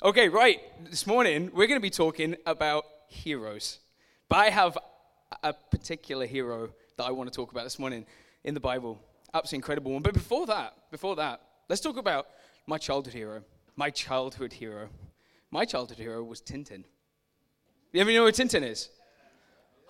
Okay, right. This morning we're going to be talking about heroes. But I have a particular hero that I want to talk about this morning in the Bible. Absolutely incredible one. But before that, before that, let's talk about my childhood hero. My childhood hero. My childhood hero was Tintin. You ever know who Tintin is?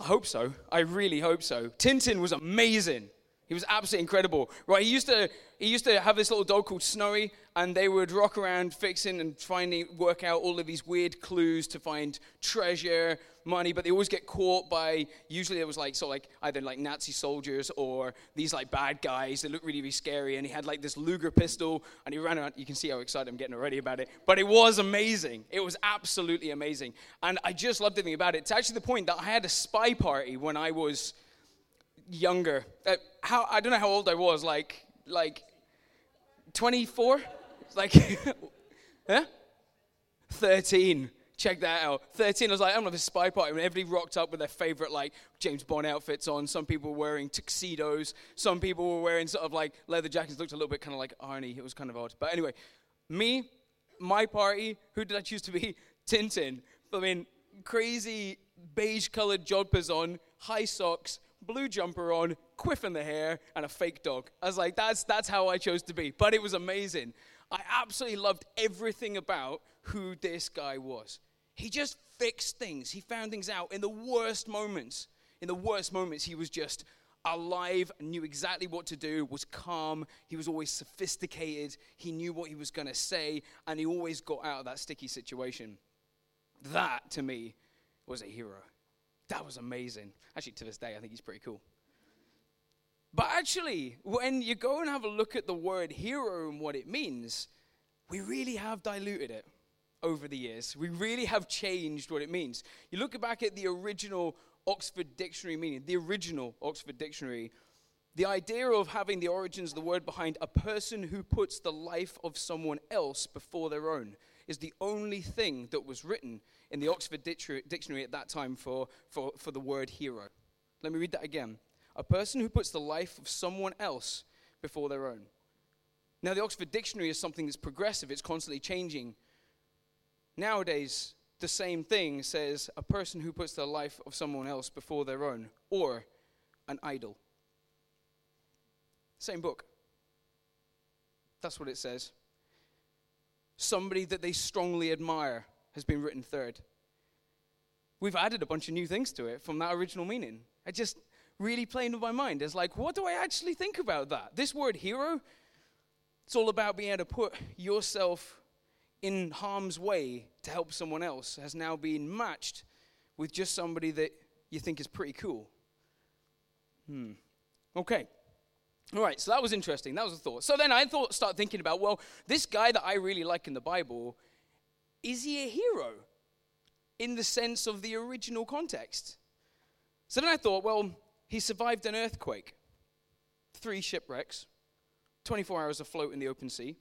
I hope so. I really hope so. Tintin was amazing. He was absolutely incredible. Right, he used to he used to have this little dog called Snowy, and they would rock around fixing and to work out all of these weird clues to find treasure, money, but they always get caught by usually it was like so like either like Nazi soldiers or these like bad guys that look really, really scary. And he had like this Luger pistol, and he ran around. You can see how excited I'm getting already about it. But it was amazing. It was absolutely amazing, and I just loved everything about it. It's actually the point that I had a spy party when I was younger. Uh, how I don't know how old I was, like like 24, like huh? 13. Check that out. 13, I was like, I'm on a spy party. And everybody rocked up with their favorite, like, James Bond outfits on. Some people were wearing tuxedos. Some people were wearing sort of like leather jackets. Looked a little bit kind of like Arnie. It was kind of odd. But anyway, me, my party, who did I choose to be? Tintin. I mean, crazy beige colored jodhpurs on, high socks, blue jumper on, quiff in the hair, and a fake dog. I was like, that's, that's how I chose to be. But it was amazing. I absolutely loved everything about who this guy was. He just fixed things. He found things out in the worst moments. In the worst moments, he was just alive, knew exactly what to do, was calm. He was always sophisticated. He knew what he was going to say, and he always got out of that sticky situation. That, to me, was a hero. That was amazing. Actually, to this day, I think he's pretty cool. But actually, when you go and have a look at the word hero and what it means, we really have diluted it over the years. We really have changed what it means. You look back at the original Oxford Dictionary meaning, the original Oxford Dictionary, the idea of having the origins of the word behind a person who puts the life of someone else before their own is the only thing that was written in the Oxford Dictionary at that time for, for, for the word hero. Let me read that again. A person who puts the life of someone else before their own. Now, the Oxford Dictionary is something that's progressive, it's constantly changing. Nowadays, the same thing says a person who puts the life of someone else before their own, or an idol. Same book. That's what it says. Somebody that they strongly admire has been written third. We've added a bunch of new things to it from that original meaning. It just really playing in my mind. It's like, what do I actually think about that? This word hero, it's all about being able to put yourself in harm's way to help someone else has now been matched with just somebody that you think is pretty cool. Hmm. Okay. All right, so that was interesting. That was a thought. So then I thought, start thinking about, well, this guy that I really like in the Bible, is he a hero in the sense of the original context? So then I thought, well, he survived an earthquake, three shipwrecks, 24 hours afloat in the open sea,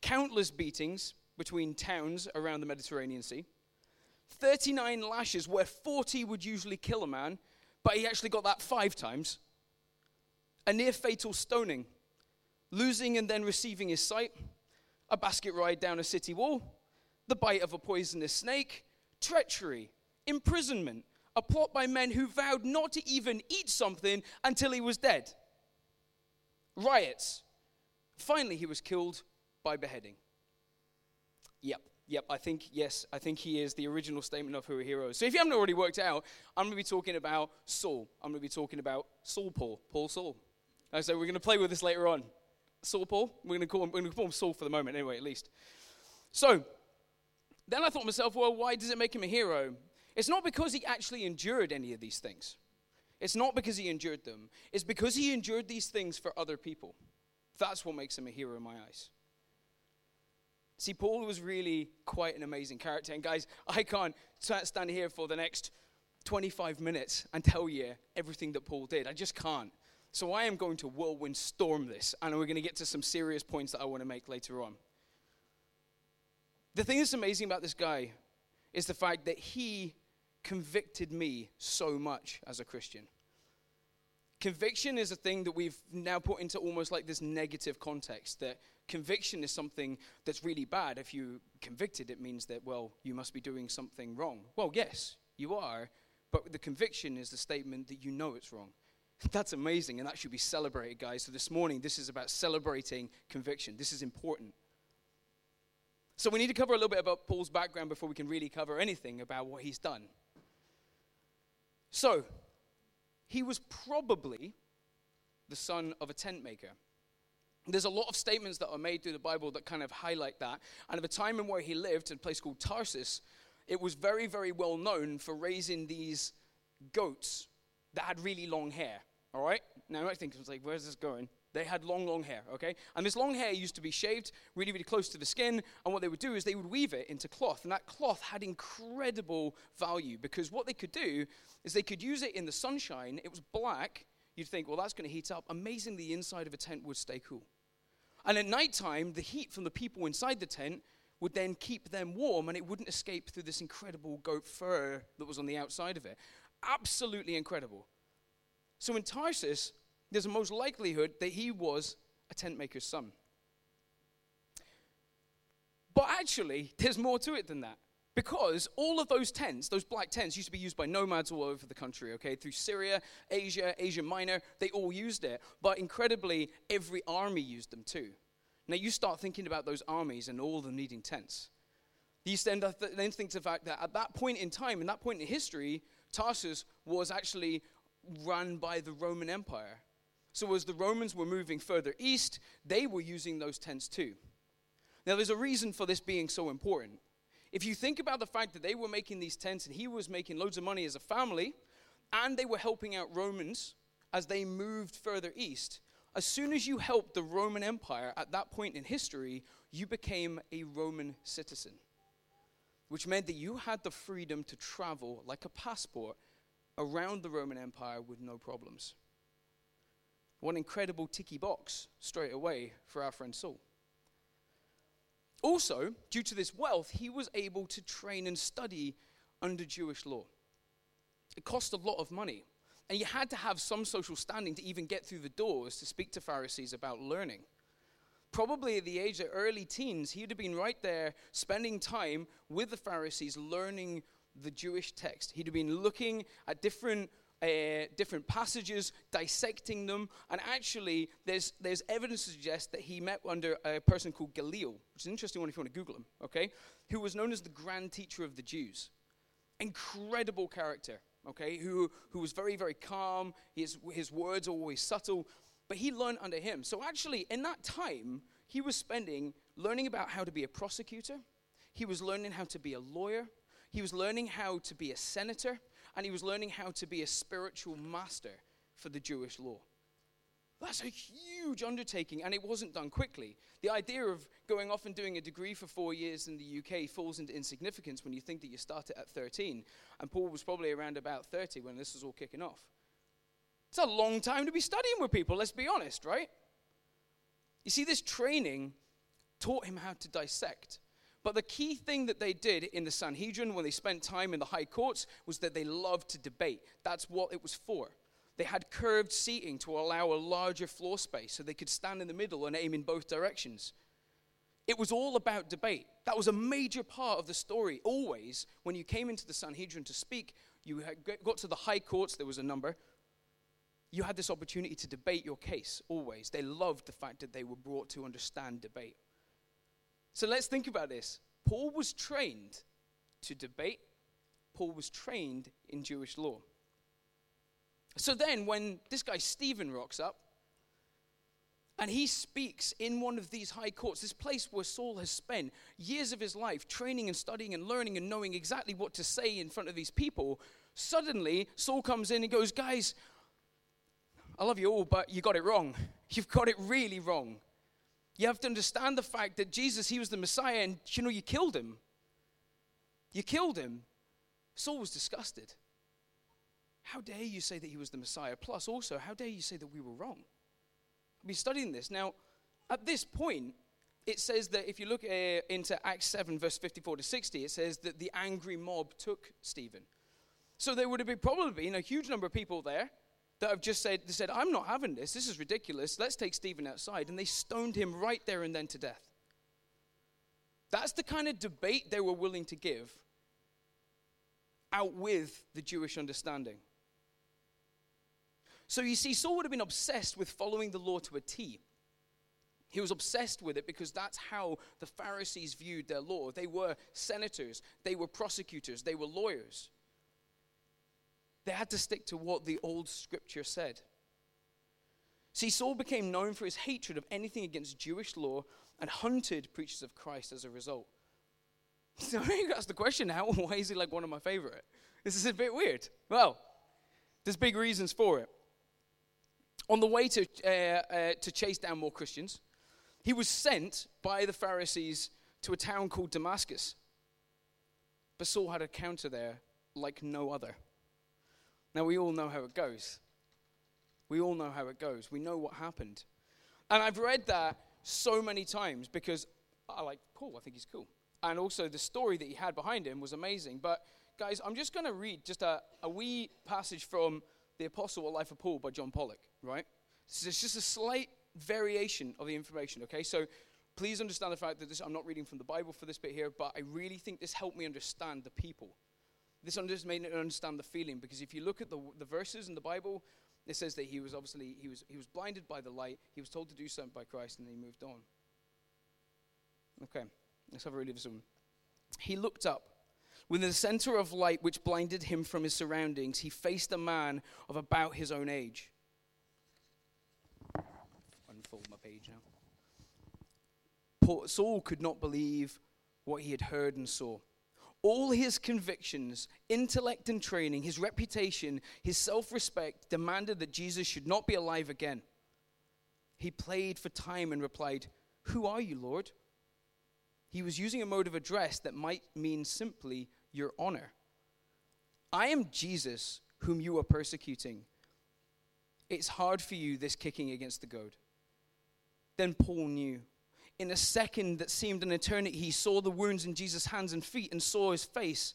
countless beatings between towns around the Mediterranean Sea, 39 lashes where 40 would usually kill a man, but he actually got that five times, a near fatal stoning, losing and then receiving his sight, a basket ride down a city wall, the bite of a poisonous snake, treachery, imprisonment, a plot by men who vowed not to even eat something until he was dead, riots. Finally, he was killed by beheading. Yep, yep, I think, yes, I think he is the original statement of who a hero is. So if you haven't already worked out, I'm going to be talking about Saul. I'm going to be talking about Saul Paul, Paul Saul. Uh, so we're going to play with this later on. Saul Paul, we're going to call him, we're going to call him Saul for the moment anyway, at least. So, then I thought to myself, well, why does it make him a hero? It's not because he actually endured any of these things. It's not because he endured them. It's because he endured these things for other people. That's what makes him a hero in my eyes. See, Paul was really quite an amazing character. And guys, I can't stand here for the next 25 minutes and tell you everything that Paul did. I just can't. So I am going to whirlwind storm this, and we're going to get to some serious points that I want to make later on. The thing that's amazing about this guy is the fact that he convicted me so much as a Christian. Conviction is a thing that we've now put into almost like this negative context that conviction is something that's really bad. If you're convicted, it means that, well, you must be doing something wrong. Well, yes, you are, but the conviction is the statement that you know it's wrong. That's amazing, and that should be celebrated, guys. So this morning, this is about celebrating conviction. This is important. So we need to cover a little bit about Paul's background before we can really cover anything about what he's done. So, he was probably the son of a tent maker. There's a lot of statements that are made through the Bible that kind of highlight that. And at the time in where he lived, in a place called Tarsus, it was very, very well known for raising these goats that had really long hair. All right? Now, I think it's like, where's this going? They had long, long hair, okay? And this long hair used to be shaved really, really close to the skin. And what they would do is they would weave it into cloth. And that cloth had incredible value because what they could do is they could use it in the sunshine. It was black. You'd think, well, that's going to heat up. Amazingly, the inside of a tent would stay cool. And at nighttime, the heat from the people inside the tent would then keep them warm and it wouldn't escape through this incredible goat fur that was on the outside of it. Absolutely incredible. So in Tarsus, there's a most likelihood that he was a tent maker's son. But actually, there's more to it than that. Because all of those tents, those black tents, used to be used by nomads all over the country, okay? Through Syria, Asia, Asia Minor, they all used it. But incredibly, every army used them too. Now you start thinking about those armies and all of them needing tents. You then, think the fact that at that point in time, in that point in history, Tarsus was actually run by the Roman Empire. So as the Romans were moving further east, they were using those tents too. Now, there's a reason for this being so important. If you think about the fact that they were making these tents and he was making loads of money as a family, and they were helping out Romans as they moved further east, as soon as you helped the Roman Empire at that point in history, you became a Roman citizen, which meant that you had the freedom to travel like a passport around the Roman Empire with no problems. One incredible ticky box straight away for our friend Saul. Also, due to this wealth, he was able to train and study under Jewish law. It cost a lot of money. And you had to have some social standing to even get through the doors to speak to Pharisees about learning. Probably at the age of early teens, he'd have been right there spending time with the Pharisees learning the Jewish text. He'd been looking at different uh, different passages, dissecting them, and actually, there's, there's evidence to suggest that he met under a person called Gamaliel, which is an interesting one if you want to Google him, okay? Who was known as the grand teacher of the Jews. Incredible character, okay? Who, who was very, very calm, his, his words are always subtle, but he learned under him. So, actually, in that time, he was spending learning about how to be a prosecutor, he was learning how to be a lawyer, he was learning how to be a senator and he was learning how to be a spiritual master for the Jewish law. That's a huge undertaking, and it wasn't done quickly. The idea of going off and doing a degree for four years in the UK falls into insignificance when you think that you started at 13, and Paul was probably around about 30 when this was all kicking off. It's a long time to be studying with people, let's be honest, right? You see, this training taught him how to dissect. But the key thing that they did in the Sanhedrin when they spent time in the high courts was that they loved to debate. That's what it was for. They had curved seating to allow a larger floor space so they could stand in the middle and aim in both directions. It was all about debate. That was a major part of the story. Always, when you came into the Sanhedrin to speak, you got to the high courts, there was a number. You had this opportunity to debate your case, always. They loved the fact that they were brought to understand debate. So let's think about this. Paul was trained to debate, Paul was trained in Jewish law. So then, when this guy Stephen rocks up, and he speaks in one of these high courts, this place where Saul has spent years of his life training and studying and learning and knowing exactly what to say in front of these people. Suddenly, Saul comes in and goes, Guys, I love you all, but you got it wrong. You've got it really wrong. You have to understand the fact that Jesus, he was the Messiah, and you know, you killed him. You killed him. Saul was disgusted. How dare you say that he was the Messiah? Plus, also, how dare you say that we were wrong? I've been studying this. Now, at this point, it says that if you look uh, into Acts 7, verse 54 to 60, it says that the angry mob took Stephen. So there would have been probably been a huge number of people there that have just said, said, I'm not having this. This is ridiculous. Let's take Stephen outside. And they stoned him right there and then to death. That's the kind of debate they were willing to give out with the Jewish understanding. So you see, Saul would have been obsessed with following the law to a T. He was obsessed with it because that's how the Pharisees viewed their law. They were senators, they were prosecutors, they were lawyers. They had to stick to what the old scripture said. See, Saul became known for his hatred of anything against Jewish law and hunted preachers of Christ as a result. So that's the question now. Why is he like one of my favorite? This is a bit weird. Well, there's big reasons for it. On the way to, uh, uh, to chase down more Christians, he was sent by the Pharisees to a town called Damascus. But Saul had a counter there like no other. Now, we all know how it goes. We all know how it goes. We know what happened. And I've read that so many times because I like Paul. I think he's cool. And also, the story that he had behind him was amazing. But, guys, I'm just going to read just a, a wee passage from The Apostle, A Life of Paul by John Pollock, right? So it's just a slight variation of the information, okay? So please understand the fact that this, I'm not reading from the Bible for this bit here, but I really think this helped me understand the people. This just made me understand the feeling because if you look at the, the verses in the Bible, it says that he was obviously he was he was blinded by the light. He was told to do something by Christ, and then he moved on. Okay, let's have a read of this one. He looked up. Within the center of light which blinded him from his surroundings, he faced a man of about his own age. Unfold my page now. Saul could not believe what he had heard and saw all his convictions, intellect and training, his reputation, his self respect demanded that Jesus should not be alive again. He played for time and replied, Who are you, Lord? He was using a mode of address that might mean simply, Your honor. I am Jesus, whom you are persecuting. It's hard for you, this kicking against the goad. Then Paul knew in a second that seemed an eternity, he saw the wounds in Jesus' hands and feet and saw his face.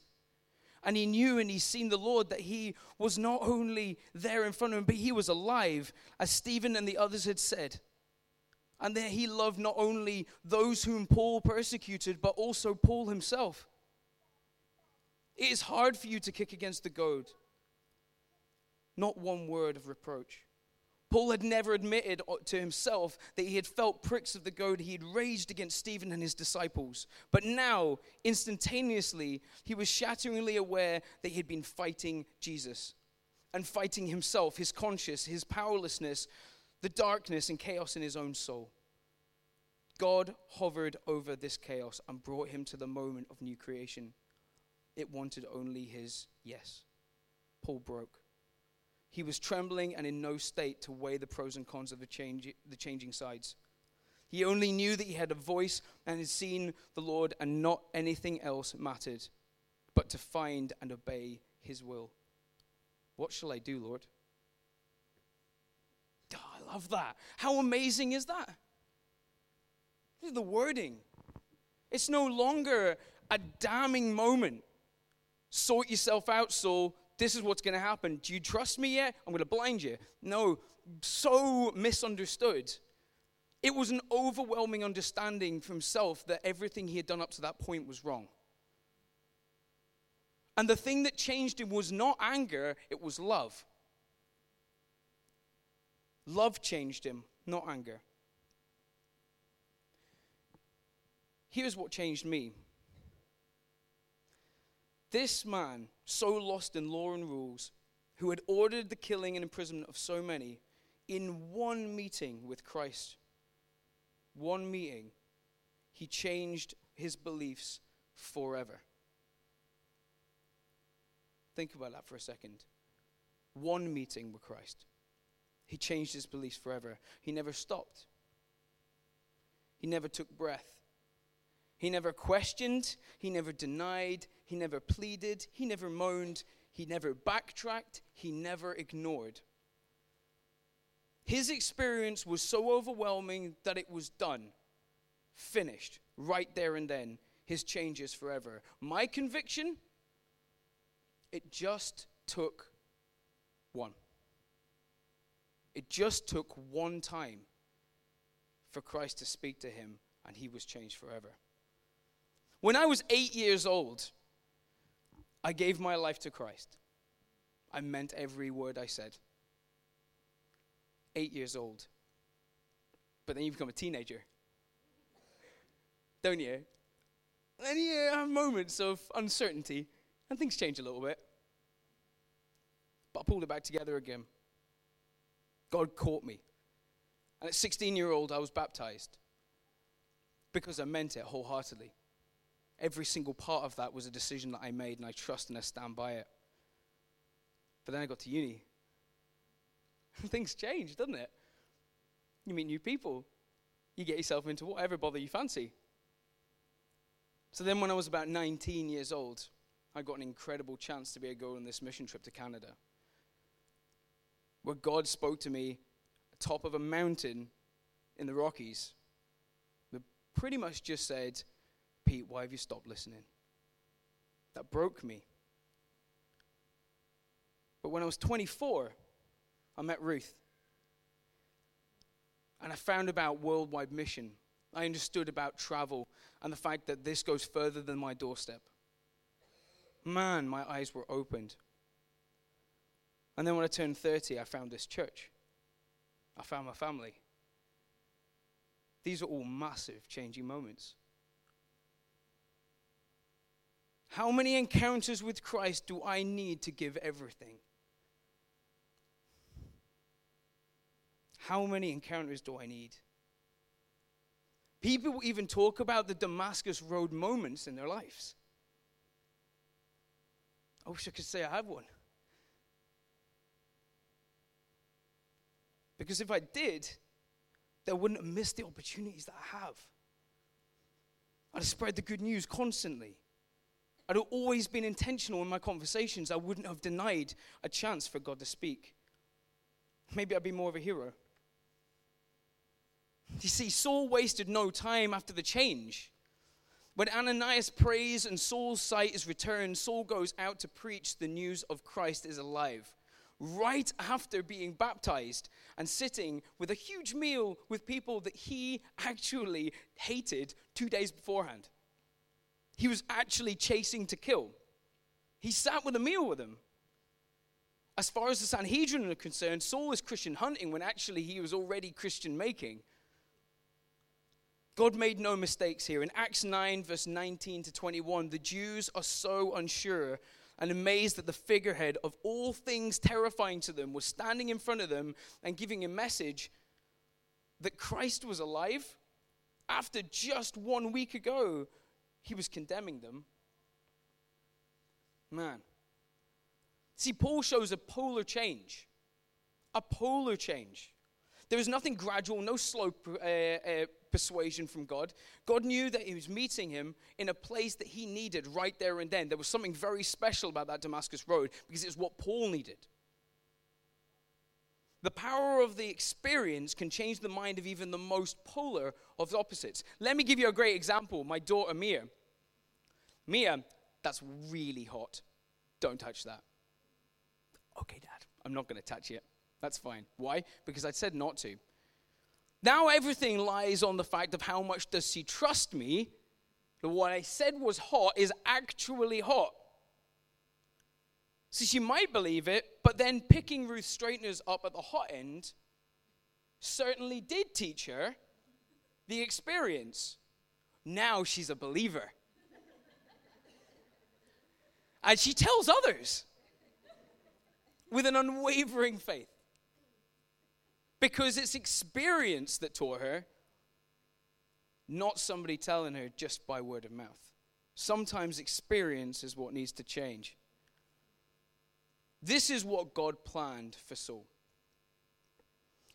And he knew and he seen the Lord that he was not only there in front of him, but he was alive, as Stephen and the others had said. And that he loved not only those whom Paul persecuted, but also Paul himself. It is hard for you to kick against the goad. Not one word of reproach. Paul had never admitted uh, to himself that he had felt pricks of the goad he had raged against Stephen and his disciples. But now, instantaneously, he was shatteringly aware that he had been fighting Jesus and fighting himself, his conscience, his powerlessness, the darkness and chaos in his own soul. God hovered over this chaos and brought him to the moment of new creation. It wanted only his yes. Paul broke. He was trembling and in no state to weigh the pros and cons of the, change, the changing sides. He only knew that he had a voice and had seen the Lord, and not anything else mattered, but to find and obey his will. What shall I do, Lord? Oh, I love that. How amazing is that? Look at The wording. It's no longer a damning moment. Sort yourself out, Saul this is what's going to happen. Do you trust me yet? I'm going to blind you. No, so misunderstood. It was an overwhelming understanding for himself that everything he had done up to that point was wrong. And the thing that changed him was not anger, it was love. Love changed him, not anger. Here's what changed me this man, so lost in law and rules, who had ordered the killing and imprisonment of so many, in one meeting with Christ, one meeting, he changed his beliefs forever. Think about that for a second. One meeting with Christ. He changed his beliefs forever. He never stopped. He never took breath. He never questioned, he never denied, he never pleaded, he never moaned, he never backtracked, he never ignored. His experience was so overwhelming that it was done, finished, right there and then. His changes forever. My conviction, it just took one. It just took one time for Christ to speak to him, and he was changed forever. When I was eight years old, I gave my life to Christ. I meant every word I said. Eight years old. But then you become a teenager. Don't you? And you have moments of uncertainty, and things change a little bit. But I pulled it back together again. God caught me. And at 16 year old, I was baptized because I meant it wholeheartedly. Every single part of that was a decision that I made, and I trust and I stand by it. But then I got to uni. Things change, doesn't it? You meet new people. You get yourself into whatever bother you fancy. So then, when I was about 19 years old, I got an incredible chance to be a go on this mission trip to Canada, where God spoke to me top of a mountain in the Rockies that pretty much just said, Pete, why have you stopped listening? That broke me. But when I was 24, I met Ruth. And I found about worldwide mission. I understood about travel and the fact that this goes further than my doorstep. Man, my eyes were opened. And then when I turned 30, I found this church. I found my family. These are all massive changing moments. How many encounters with Christ do I need to give everything? How many encounters do I need? People even talk about the Damascus Road moments in their lives. I wish I could say I have one. Because if I did, I wouldn't have missed the opportunities that I have. I'd have spread the good news constantly. I'd always been intentional in my conversations. I wouldn't have denied a chance for God to speak. Maybe I'd be more of a hero. You see, Saul wasted no time after the change. When Ananias prays and Saul's sight is returned, Saul goes out to preach the news of Christ is alive. Right after being baptized and sitting with a huge meal with people that he actually hated two days beforehand. He was actually chasing to kill. He sat with a meal with them. As far as the Sanhedrin are concerned, Saul is Christian hunting when actually he was already Christian making. God made no mistakes here. In Acts 9, verse 19 to 21, the Jews are so unsure and amazed that the figurehead of all things terrifying to them was standing in front of them and giving a message that Christ was alive after just one week ago he was condemning them. Man. See, Paul shows a polar change. A polar change. There was nothing gradual, no slow uh, uh, persuasion from God. God knew that he was meeting him in a place that he needed right there and then. There was something very special about that Damascus road because it's what Paul needed. The power of the experience can change the mind of even the most polar of opposites. Let me give you a great example. My daughter, Mia. Mia, that's really hot. Don't touch that. Okay, Dad, I'm not going to touch it. That's fine. Why? Because I said not to. Now everything lies on the fact of how much does she trust me. That what I said was hot is actually hot. So she might believe it, but then picking Ruth straighteners up at the hot end certainly did teach her the experience. Now she's a believer. and she tells others with an unwavering faith. Because it's experience that taught her, not somebody telling her just by word of mouth. Sometimes experience is what needs to change. This is what God planned for Saul.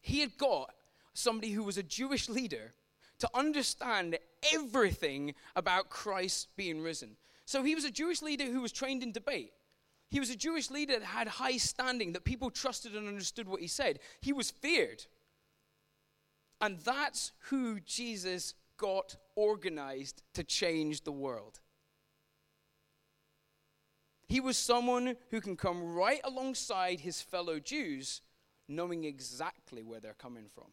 He had got somebody who was a Jewish leader to understand everything about Christ being risen. So he was a Jewish leader who was trained in debate. He was a Jewish leader that had high standing, that people trusted and understood what he said. He was feared. And that's who Jesus got organized to change the world. He was someone who can come right alongside his fellow Jews, knowing exactly where they're coming from.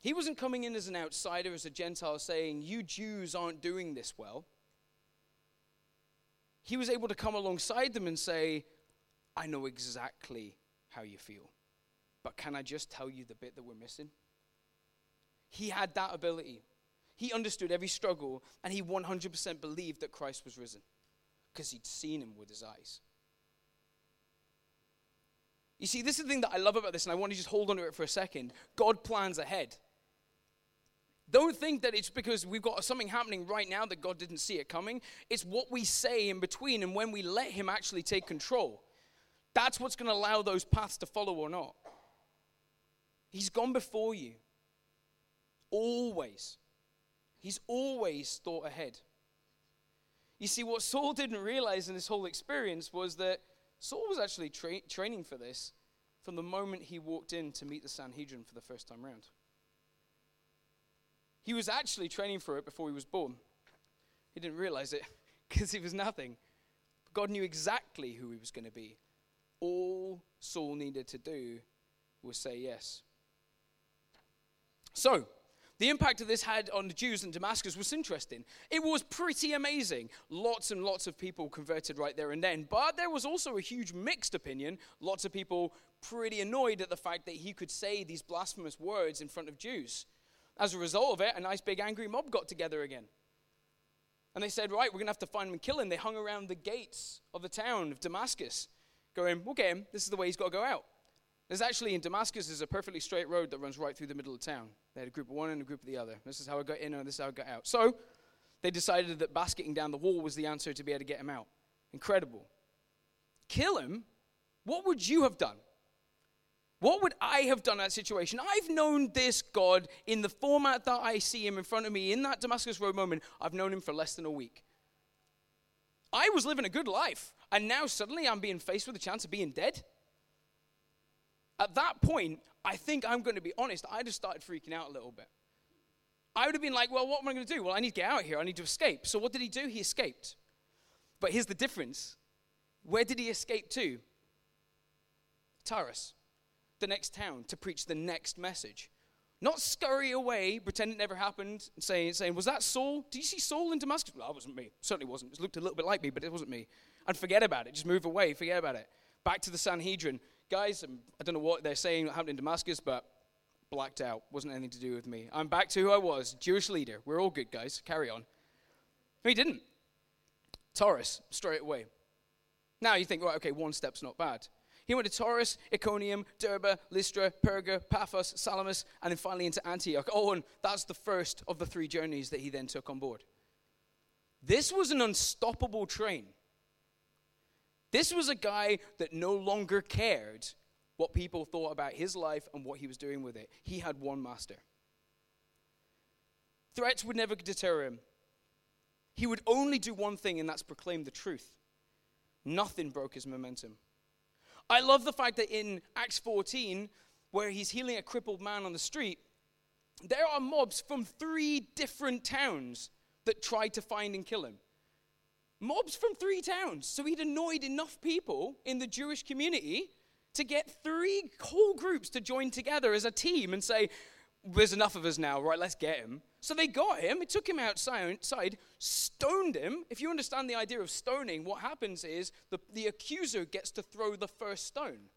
He wasn't coming in as an outsider, as a Gentile, saying, You Jews aren't doing this well. He was able to come alongside them and say, I know exactly how you feel. But can I just tell you the bit that we're missing? He had that ability. He understood every struggle, and he 100% believed that Christ was risen because he'd seen him with his eyes. You see, this is the thing that I love about this, and I want to just hold on to it for a second. God plans ahead. Don't think that it's because we've got something happening right now that God didn't see it coming. It's what we say in between and when we let Him actually take control. That's what's going to allow those paths to follow or not. He's gone before you. Always. He's always thought ahead. You see, what Saul didn't realize in this whole experience was that Saul was actually tra- training for this from the moment he walked in to meet the Sanhedrin for the first time round. He was actually training for it before he was born. He didn't realize it because he was nothing. God knew exactly who he was going to be. All Saul needed to do was say yes. So, the impact of this had on the Jews in Damascus was interesting. It was pretty amazing. Lots and lots of people converted right there and then. But there was also a huge mixed opinion. Lots of people pretty annoyed at the fact that he could say these blasphemous words in front of Jews. As a result of it, a nice big angry mob got together again. And they said, Right, we're going to have to find him and kill him. They hung around the gates of the town of Damascus, going, We'll get him. This is the way he's got to go out. There's actually in Damascus, there's a perfectly straight road that runs right through the middle of town. They had a group of one and a group of the other. This is how I got in and this is how I got out. So they decided that basketing down the wall was the answer to be able to get him out. Incredible. Kill him? What would you have done? What would I have done in that situation? I've known this God in the format that I see him in front of me in that Damascus Road moment. I've known him for less than a week. I was living a good life, and now suddenly I'm being faced with the chance of being dead. At that point, I think I'm going to be honest, I just started freaking out a little bit. I would have been like, well, what am I going to do? Well, I need to get out of here. I need to escape. So what did he do? He escaped. But here's the difference. Where did he escape to? Tyrus, the next town, to preach the next message. Not scurry away, pretend it never happened, and saying, saying, Was that Saul? Did you see Saul in Damascus? Well, that wasn't me. Certainly wasn't. It looked a little bit like me, but it wasn't me. And forget about it. Just move away. Forget about it. Back to the Sanhedrin guys, um, I don't know what they're saying what happened in Damascus, but blacked out. Wasn't anything to do with me. I'm back to who I was, Jewish leader. We're all good, guys. Carry on. he didn't. Tarsus, straight away. Now you think, right, okay, one step's not bad. He went to Tarsus, Iconium, Derbe, Lystra, Perga, Paphos, Salamis, and then finally into Antioch. Oh, and that's the first of the three journeys that he then took on board. This was an unstoppable train. This was a guy that no longer cared what people thought about his life and what he was doing with it. He had one master. Threats would never deter him. He would only do one thing, and that's proclaim the truth. Nothing broke his momentum. I love the fact that in Acts 14, where he's healing a crippled man on the street, there are mobs from three different towns that tried to find and kill him mobs from three towns. So he'd annoyed enough people in the Jewish community to get three whole groups to join together as a team and say, There's enough of us now, right? Let's get him. So they got him, it took him outside, stoned him. If you understand the idea of stoning, what happens is the, the accuser gets to throw the first stone.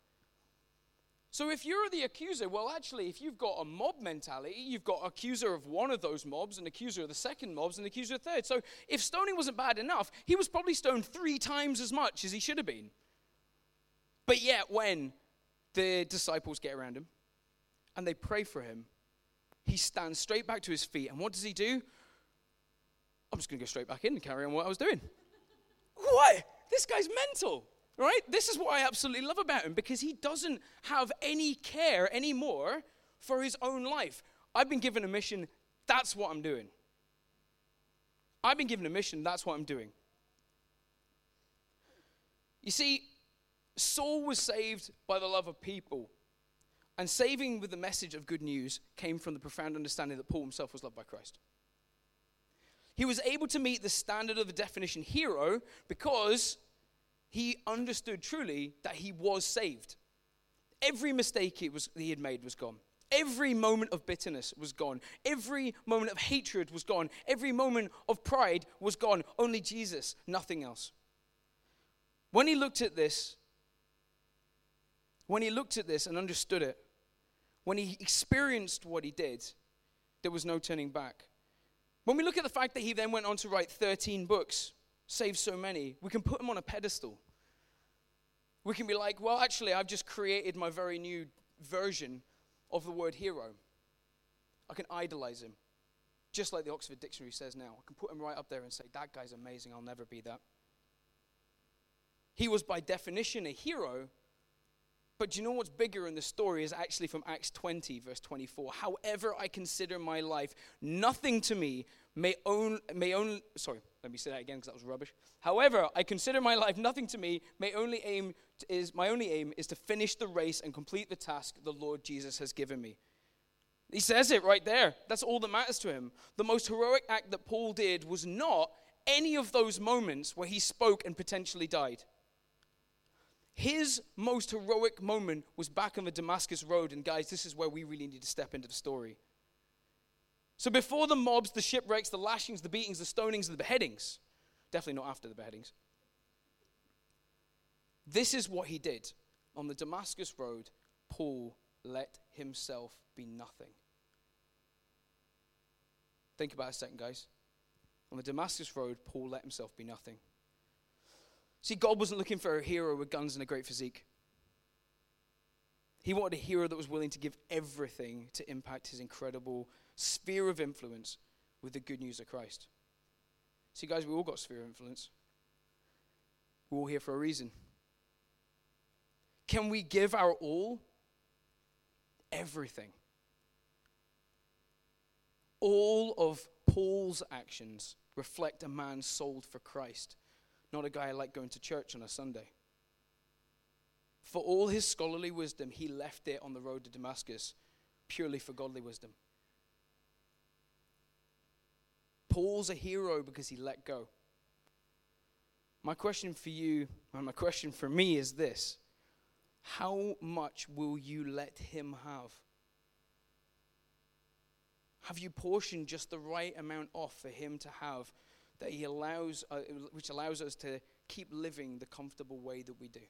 So if you're the accuser, well, actually, if you've got a mob mentality, you've got accuser of one of those mobs, and accuser of the second mobs, and accuser of the third. So if stoning wasn't bad enough, he was probably stoned three times as much as he should have been. But yet, when the disciples get around him and they pray for him, he stands straight back to his feet. And what does he do? I'm just going to go straight back in and carry on what I was doing. what? This guy's mental. Right? This is what I absolutely love about him because he doesn't have any care anymore for his own life. I've been given a mission, that's what I'm doing. I've been given a mission, that's what I'm doing. You see, Saul was saved by the love of people. And saving with the message of good news came from the profound understanding that Paul himself was loved by Christ. He was able to meet the standard of the definition hero because he understood truly that he was saved. Every mistake he, was, he had made was gone. Every moment of bitterness was gone. Every moment of hatred was gone. Every moment of pride was gone. Only Jesus, nothing else. When he looked at this, when he looked at this and understood it, when he experienced what he did, there was no turning back. When we look at the fact that he then went on to write 13 books, save so many, we can put him on a pedestal. We can be like, well, actually, I've just created my very new version of the word hero. I can idolize him, just like the Oxford Dictionary says now. I can put him right up there and say, that guy's amazing, I'll never be that. He was by definition a hero, but do you know what's bigger in the story is actually from Acts 20, verse 24. However, I consider my life, nothing to me may own, may own, sorry, let me say that again because that was rubbish. However, I consider my life nothing to me, may only aim is my only aim is to finish the race and complete the task the Lord Jesus has given me. He says it right there. That's all that matters to him. The most heroic act that Paul did was not any of those moments where he spoke and potentially died. His most heroic moment was back on the Damascus Road, and guys, this is where we really need to step into the story. So, before the mobs, the shipwrecks, the lashings, the beatings, the stonings, and the beheadings, definitely not after the beheadings, this is what he did. On the Damascus Road, Paul let himself be nothing. Think about it a second, guys. On the Damascus Road, Paul let himself be nothing. See, God wasn't looking for a hero with guns and a great physique. He wanted a hero that was willing to give everything to impact his incredible sphere of influence with the good news of Christ. See, guys, we all got sphere of influence. We're all here for a reason. Can we give our all? Everything. All of Paul's actions reflect a man sold for Christ, not a guy like going to church on a Sunday. For all his scholarly wisdom, he left it on the road to Damascus purely for godly wisdom. Paul's a hero because he let go. My question for you, and my question for me is this how much will you let Him have? Have you portioned just the right amount off for Him to have that He allows, uh, which allows us to keep living the comfortable way that we do?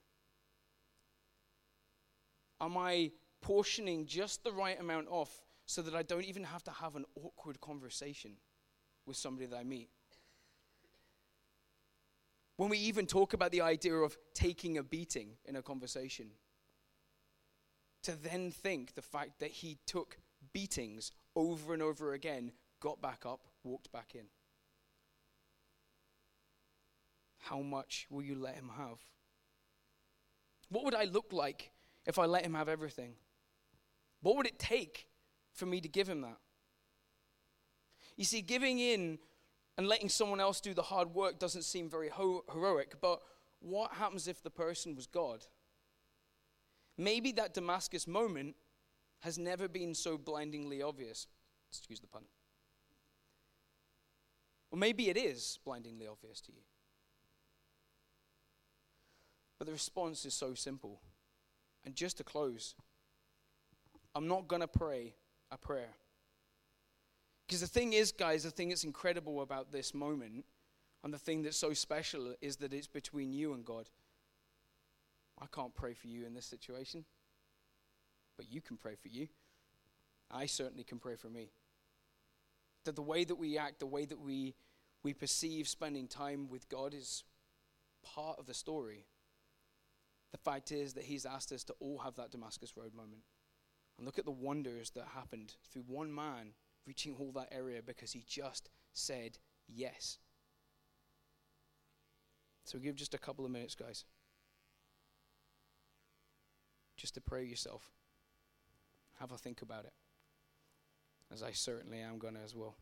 Am I portioning just the right amount off so that I don't even have to have an awkward conversation with somebody that I meet? When we even talk about the idea of taking a beating in a conversation, to then think the fact that he took beatings over and over again, got back up, walked back in. How much will you let him have? What would I look like if I let him have everything? What would it take for me to give him that? You see, giving in and letting someone else do the hard work doesn't seem very ho- heroic, but what happens if the person was God? Maybe that Damascus moment has never been so blindingly obvious. Excuse the pun. Or maybe it is blindingly obvious to you. But the response is so simple. And just to close, I'm not going to pray a prayer. Because the thing is, guys, the thing that's incredible about this moment and the thing that's so special is that it's between you and God. I can't pray for you in this situation, but you can pray for you. I certainly can pray for me. That the way that we act, the way that we, we perceive spending time with God is part of the story. The fact is that He's asked us to all have that Damascus Road moment. And look at the wonders that happened through one man reaching all that area because he just said yes. So give just a couple of minutes, guys, just to pray yourself. Have a think about it, as I certainly am going to as well.